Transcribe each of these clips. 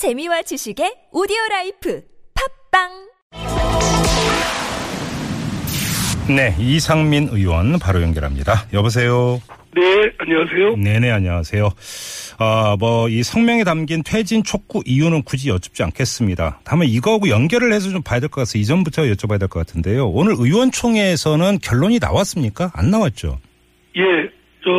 재미와 지식의 오디오 라이프 팟빵 네, 이상민 의원 바로 연결합니다. 여보세요. 네, 안녕하세요. 네네, 안녕하세요. 아, 뭐, 이 성명에 담긴 퇴진 촉구 이유는 굳이 여쭙지 않겠습니다. 다만 이거하고 연결을 해서 좀 봐야 될 것 같아서 이전부터 여쭤봐야 될 것 같은데요. 오늘 의원총회에서는 결론이 나왔습니까? 안 나왔죠? 예, 저,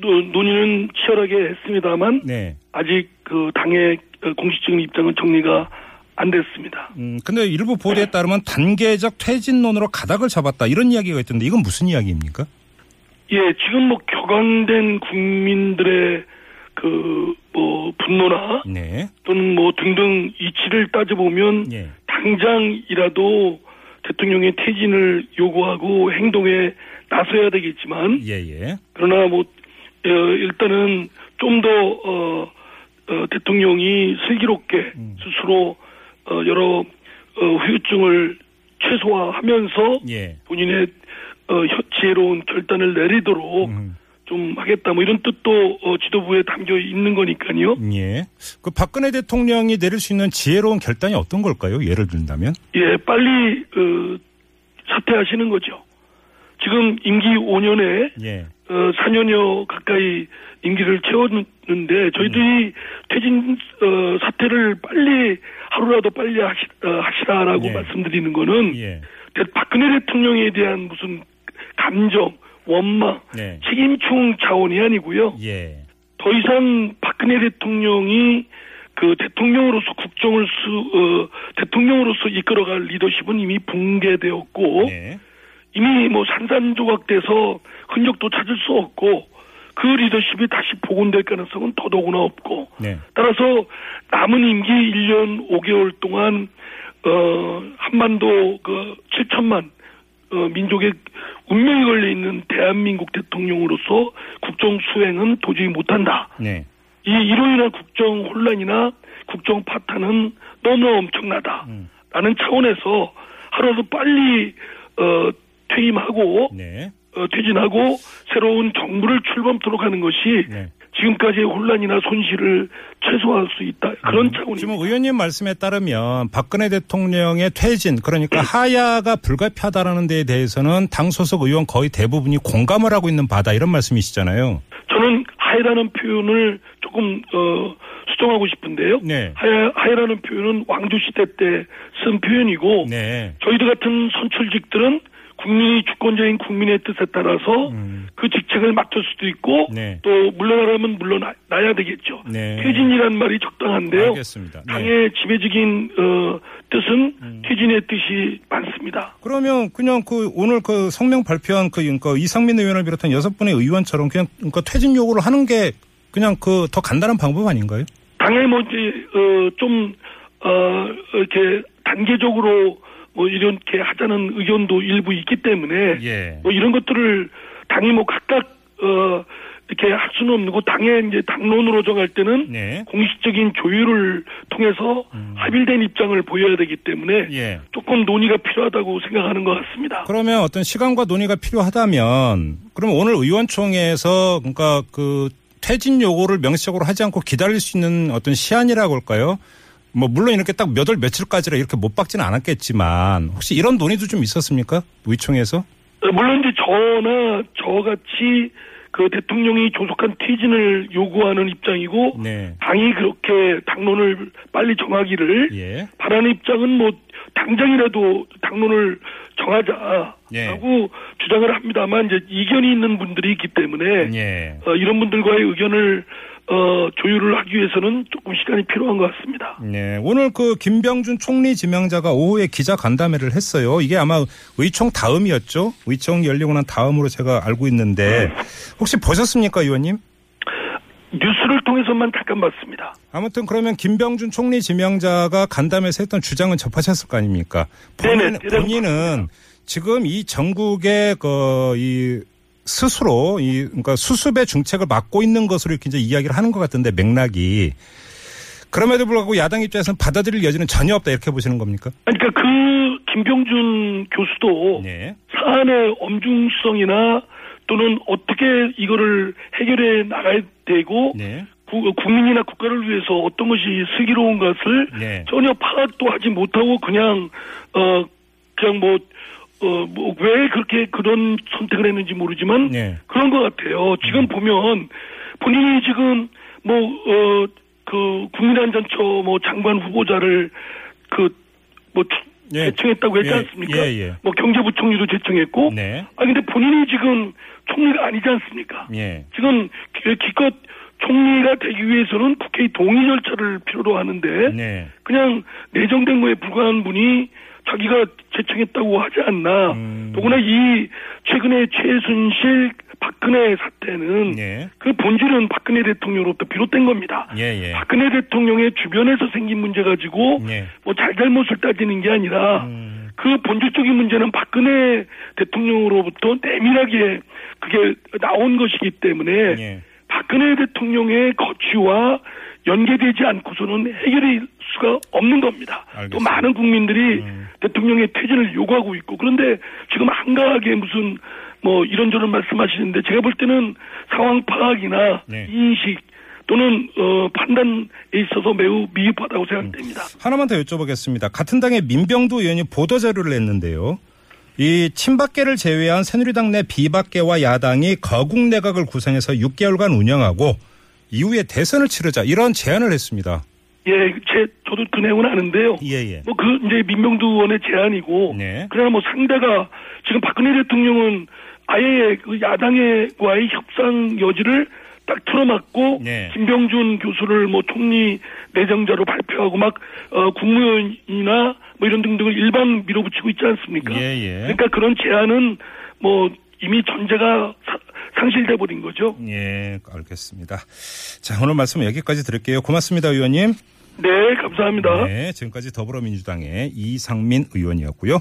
노- 논의는 치열하게 했습니다만, 네. 아직 그 당의 어, 공식적인 입장은 정리가 안 됐습니다. 음, 근데 일부 보도에 따르면 단계적 퇴진론으로 가닥을 잡았다. 이런 이야기가 있던데 이건 무슨 이야기입니까? 예, 지금 뭐 격앙된 국민들의 그, 뭐, 분노나 네. 또는 뭐 등등 이치를 따져보면 예. 당장이라도 대통령의 퇴진을 요구하고 행동에 나서야 되겠지만, 예, 예. 그러나 뭐 어, 일단은 좀더 어, 어, 대통령이 슬기롭게 스스로 어, 여러 어, 후유증을 최소화하면서 예. 본인의 어, 혀- 지혜로운 결단을 내리도록 음. 좀 하겠다 뭐 이런 뜻도 어, 지도부에 담겨 있는 거니까요. 예. 그 박근혜 대통령이 내릴 수 있는 지혜로운 결단이 어떤 걸까요? 예를 든다면? 예, 빨리 어, 사퇴하시는 거죠. 지금 임기 5년에 예. 어, 4년여 가까이 임기를 채웠는데 저희들이 퇴진 어, 사태를 빨리 하루라도 빨리 하시, 어, 하시라라고 예. 말씀드리는 거는 예. 대- 박근혜 대통령에 대한 무슨 감정, 원망, 네. 책임충 자원이 아니고요. 예. 더 이상 박근혜 대통령이 그 대통령으로서 국정을 수, 어, 대통령으로서 이끌어갈 리더십은 이미 붕괴되었고 네. 이미 뭐 산산조각돼서 흔적도 찾을 수 없고 그 리더십이 다시 복원될 가능성은 더더구나 없고 네. 따라서 남은 임기 1년 5개월 동안 어 한반도 그 7천만 어 민족의 운명이 걸려 있는 대한민국 대통령으로서 국정 수행은 도저히 못한다. 네. 이 이로 인한 국정 혼란이나 국정 파탄은 너무 엄청나다. 음. 라는 차원에서 하루라도 빨리 어 퇴임하고 네. 어, 퇴진하고 새로운 정부를 출범토록 하는 것이 네. 지금까지의 혼란이나 손실을 최소화할 수 있다. 그런 음, 지금 차원입니다. 의원님 말씀에 따르면 박근혜 대통령의 퇴진 그러니까 하야가 불가피하다라는 데에 대해서는 당 소속 의원 거의 대부분이 공감을 하고 있는 바다 이런 말씀이시잖아요. 저는 하해라는 표현을 조금 어, 수정하고 싶은데요. 네. 하해, 하해라는 표현은 왕조 시대 때 쓴 표현이고 네. 저희들 같은 선출직들은 국민이 주권자인 국민의 뜻에 따라서 음. 그 직책을 맡을 수도 있고 네. 또 물러나라면 물러나야 되겠죠. 네. 퇴진이란 말이 적당한데요. 알겠습니다. 네. 음. 당의 지배적인 어, 뜻은 퇴진의 뜻이 많습니다. 그러면 그냥 그 오늘 그 성명 발표한 그 그러니까 이상민 의원을 비롯한 여섯 분의 의원처럼 그냥 그러니까 퇴진 요구를 하는 게 그냥 그 더 간단한 방법 아닌가요? 당에 뭐 이제 어, 좀 어, 이렇게 단계적으로 뭐 이렇게 하자는 의견도 일부 있기 때문에 예. 뭐 이런 것들을 당이 뭐 각각 어 이렇게 할 수는 거 당의 이제 당론으로 정할 때는 네. 공식적인 조율을 통해서 합일된 입장을 보여야 되기 때문에 음. 예. 조금 논의가 필요하다고 생각하는 것 같습니다. 그러면 어떤 시간과 논의가 필요하다면 그러면 오늘 의원총회에서 그러니까 그 퇴진 요구를 명시적으로 하지 않고 기다릴 수 있는 어떤 시한이라고 할까요? 뭐 물론 이렇게 딱 몇 월 며칠까지라 이렇게 못 박지는 않았겠지만 혹시 이런 논의도 좀 있었습니까? 의총에서? 어, 물론 이제 저나 저같이 그 대통령이 조속한 퇴진을 요구하는 입장이고 네. 당이 그렇게 당론을 빨리 정하기를 예. 바라는 입장은 뭐 당장이라도 당론을 정하자라고 예. 주장을 합니다만 이제 이견이 있는 분들이 있기 때문에 예. 어, 이런 분들과의 의견을 어, 조율을 하기 위해서는 조금 시간이 필요한 것 같습니다. 네. 오늘 그 김병준 총리 지명자가 오후에 기자 간담회를 했어요. 이게 아마 의총 다음이었죠. 의총 열리고 난 다음으로 제가 알고 있는데 혹시 보셨습니까, 의원님? 뉴스를 통해서만 잠깐 봤습니다. 아무튼 그러면 김병준 총리 지명자가 간담회에서 했던 주장은 접하셨을 거 아닙니까? 본인, 네네, 본인은 지금 이 전국의 그 이 스스로 이 그러니까 수습의 중책을 맡고 있는 것으로 이렇게 이제 이야기를 하는 것 같은데 맥락이 그럼에도 불구하고 야당 입장에서는 받아들일 여지는 전혀 없다 이렇게 보시는 겁니까? 아니, 그러니까 그 김병준 교수도 네. 사안의 엄중성이나 또는 어떻게 이거를 해결해 나가야 되고 네. 구- 국민이나 국가를 위해서 어떤 것이 슬기로운 것을 네. 전혀 파악도 하지 못하고 그냥 어 그냥 뭐 어, 뭐, 왜 그렇게 그런 선택을 했는지 모르지만, 네. 그런 것 같아요. 지금 보면, 본인이 지금, 뭐, 어, 그, 국민안전처 뭐 장관 후보자를, 그, 뭐, 추- 예. 제청했다고 했지 예, 않습니까? 예, 예. 뭐, 경제부총리도 제청했고, 네. 아, 근데 본인이 지금 총리가 아니지 않습니까? 예. 지금 기- 기껏 총리가 되기 위해서는 국회의 동의 절차를 필요로 하는데, 네. 그냥 내정된 거에 불과한 분이 자기가 제청했다고 하지 않나. 음. 더구나 이 최근에 최순실 박근혜 사태는 예. 그 본질은 박근혜 대통령으로부터 비롯된 겁니다. 예, 예. 박근혜 대통령의 주변에서 생긴 문제 가지고 예. 뭐 잘잘못을 따지는 게 아니라 음. 그 본질적인 문제는 박근혜 대통령으로부터 내밀하게 그게 나온 것이기 때문에 예. 박근혜 대통령의 거취와 연계되지 않고서는 해결될 수가 없는 겁니다. 또 알겠습니다. 많은 국민들이 음. 대통령의 퇴진을 요구하고 있고 그런데 지금 한가하게 무슨 뭐 이런저런 말씀하시는데 제가 볼 때는 상황 파악이나 네. 인식 또는 어 판단에 있어서 매우 미흡하다고 생각됩니다. 하나만 더 여쭤보겠습니다. 같은 당의 민병두 의원이 보도 자료를 냈는데요. 이 친박계를 제외한 새누리당 내 비박계와 야당이 거국 내각을 구성해서 6개월간 운영하고 이후에 대선을 치르자 이런 제안을 했습니다. 예, 제 저도 그 내용은 아는데요. 예 예. 뭐 그 이제 민명두 의원의 제안이고 네. 그러나 뭐 상대가 지금 박근혜 대통령은 아예 그 야당과의 협상 여지를 딱 틀어막고 네. 김병준 교수를 뭐 총리 내정자로 발표하고 막 어, 국무위원이나 뭐 이런 등등을 일반 밀어붙이고 있지 않습니까? 예 예. 그러니까 그런 제안은 뭐 이미 전제가 사- 상실돼 버린 거죠. 예, 알겠습니다. 자, 오늘 말씀 여기까지 드릴게요. 고맙습니다, 의원님. 네, 감사합니다. 네, 지금까지 더불어민주당의 이상민 의원이었고요.